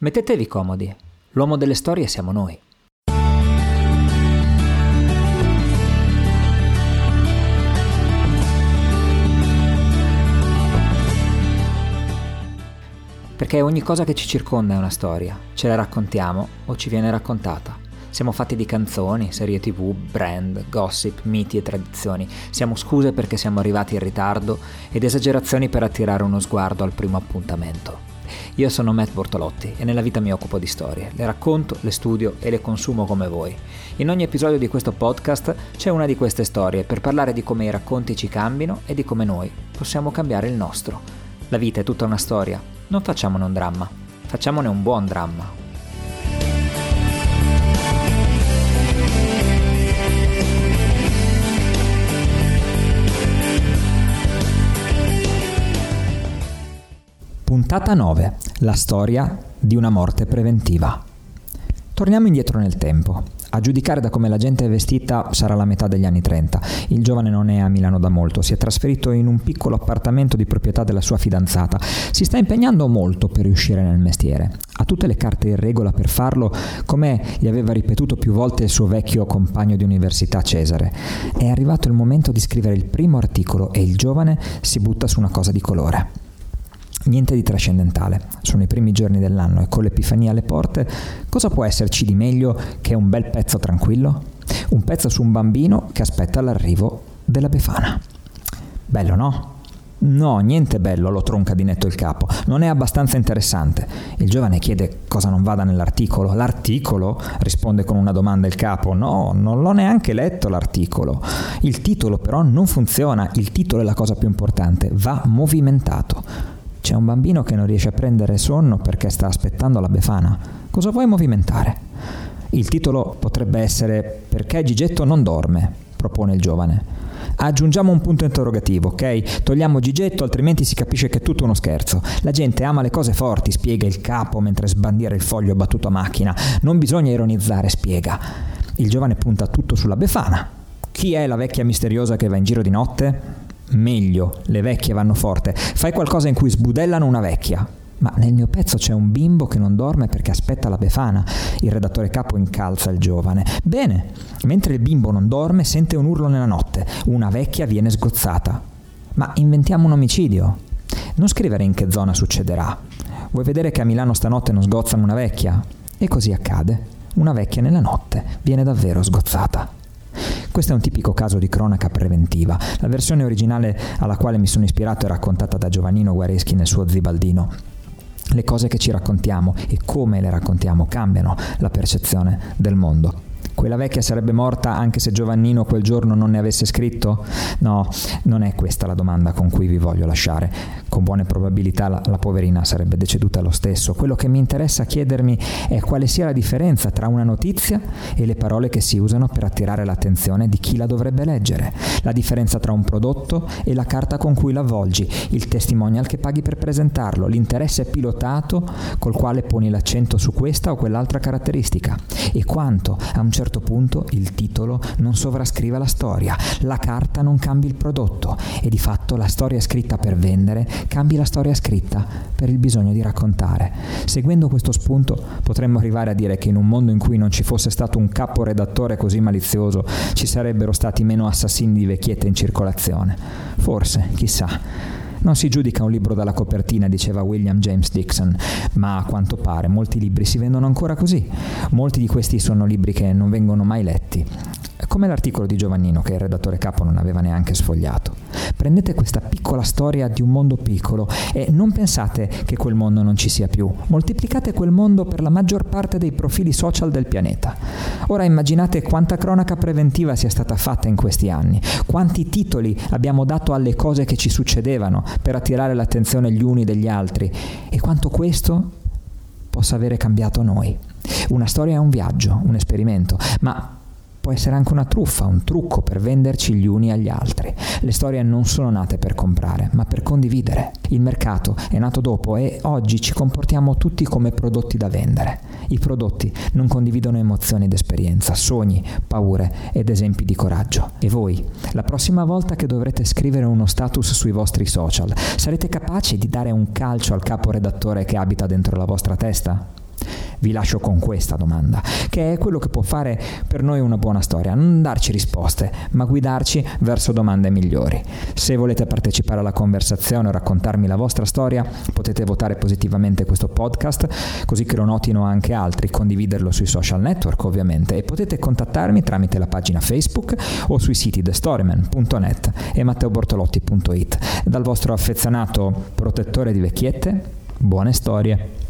Mettetevi comodi, l'uomo delle storie siamo noi. Perché ogni cosa che ci circonda è una storia, ce la raccontiamo o ci viene raccontata. Siamo fatti di canzoni, serie tv, brand, gossip, miti e tradizioni. Siamo scuse perché siamo arrivati in ritardo ed esagerazioni per attirare uno sguardo al primo appuntamento. Io sono Matt Bortolotti e nella vita mi occupo di storie, le racconto, le studio e le consumo come voi. In ogni episodio di questo podcast c'è una di queste storie per parlare di come i racconti ci cambino e di come noi possiamo cambiare il nostro. La vita è tutta una storia, non facciamone un dramma, facciamone un buon dramma. Puntata 9. La storia di una morte preventiva. Torniamo indietro nel tempo. A giudicare da come la gente è vestita sarà la metà degli anni 30. Il giovane non è a Milano da molto, si è trasferito in un piccolo appartamento di proprietà della sua fidanzata. Si sta impegnando molto per riuscire nel mestiere. Ha tutte le carte in regola per farlo, come gli aveva ripetuto più volte il suo vecchio compagno di università Cesare. È arrivato il momento di scrivere il primo articolo e il giovane si butta su una cosa di colore. Niente di trascendentale, sono i primi giorni dell'anno e con l'Epifania alle porte, cosa può esserci di meglio che un bel pezzo tranquillo? Un pezzo su un bambino che aspetta l'arrivo della Befana. Bello, no? No, niente bello, lo tronca di netto il capo. Non è abbastanza interessante. Il giovane chiede cosa non vada nell'articolo. L'articolo? risponde con una domanda il capo. No, non l'ho neanche letto l'articolo. Il titolo però non funziona. Il titolo è la cosa più importante. Va movimentato. C'è un bambino che non riesce a prendere sonno perché sta aspettando la befana. Cosa vuoi movimentare? Il titolo potrebbe essere Perché Gigetto non dorme, propone il giovane. Aggiungiamo un punto interrogativo, ok? Togliamo Gigetto, altrimenti si capisce che è tutto uno scherzo. La gente ama le cose forti, spiega il capo mentre sbandiera il foglio battuto a macchina. Non bisogna ironizzare, spiega. Il giovane punta tutto sulla befana. Chi è la vecchia misteriosa che va in giro di notte? Meglio, le vecchie vanno forte. Fai qualcosa in cui sbudellano una vecchia. Ma nel mio pezzo c'è un bimbo che non dorme perché aspetta la befana. Il redattore capo incalza il giovane. Bene, mentre il bimbo non dorme sente un urlo nella notte. Una vecchia viene sgozzata. Ma inventiamo un omicidio. Non scrivere in che zona succederà. Vuoi vedere che a Milano stanotte non sgozzano una vecchia? E così accade. Una vecchia nella notte viene davvero sgozzata. Questo è un tipico caso di cronaca preventiva. La versione originale alla quale mi sono ispirato è raccontata da Giovannino Guareschi nel suo Zibaldino. Le cose che ci raccontiamo e come le raccontiamo cambiano la percezione del mondo. Quella vecchia sarebbe morta anche se Giovannino quel giorno non ne avesse scritto? No, non è questa la domanda con cui vi voglio lasciare. Con buone probabilità la, la poverina sarebbe deceduta lo stesso. Quello che mi interessa chiedermi è quale sia la differenza tra una notizia e le parole che si usano per attirare l'attenzione di chi la dovrebbe leggere. La differenza tra un prodotto e la carta con cui l'avvolgi, il testimonial che paghi per presentarlo, l'interesse pilotato col quale poni l'accento su questa o quell'altra caratteristica e quanto a un certo punto il titolo non sovrascrive la storia, la carta non cambia il prodotto e di fatto la storia scritta per vendere cambia la storia scritta per il bisogno di raccontare. Seguendo questo spunto potremmo arrivare a dire che in un mondo in cui non ci fosse stato un capo redattore così malizioso ci sarebbero stati meno assassini di vecchietta in circolazione. Forse, chissà. Non si giudica un libro dalla copertina, diceva William James Dixon, ma a quanto pare molti libri si vendono ancora così. Molti di questi sono libri che non vengono mai letti come l'articolo di Giovannino che il redattore capo non aveva neanche sfogliato. Prendete questa piccola storia di un mondo piccolo e non pensate che quel mondo non ci sia più. Moltiplicate quel mondo per la maggior parte dei profili social del pianeta. Ora immaginate quanta cronaca preventiva sia stata fatta in questi anni, quanti titoli abbiamo dato alle cose che ci succedevano per attirare l'attenzione gli uni degli altri e quanto questo possa avere cambiato noi. Una storia è un viaggio, un esperimento, ma può essere anche una truffa, un trucco per venderci gli uni agli altri. Le storie non sono nate per comprare, ma per condividere. Il mercato è nato dopo e oggi ci comportiamo tutti come prodotti da vendere. I prodotti non condividono emozioni ed esperienza, sogni, paure ed esempi di coraggio. E voi, la prossima volta che dovrete scrivere uno status sui vostri social, sarete capaci di dare un calcio al capo redattore che abita dentro la vostra testa? Vi lascio con questa domanda, che è quello che può fare per noi una buona storia, non darci risposte, ma guidarci verso domande migliori. Se volete partecipare alla conversazione o raccontarmi la vostra storia, potete votare positivamente questo podcast, così che lo notino anche altri, condividerlo sui social network ovviamente e potete contattarmi tramite la pagina Facebook o sui siti thestoryman.net e matteobortolotti.it. Dal vostro affezionato protettore di vecchiette, buone storie.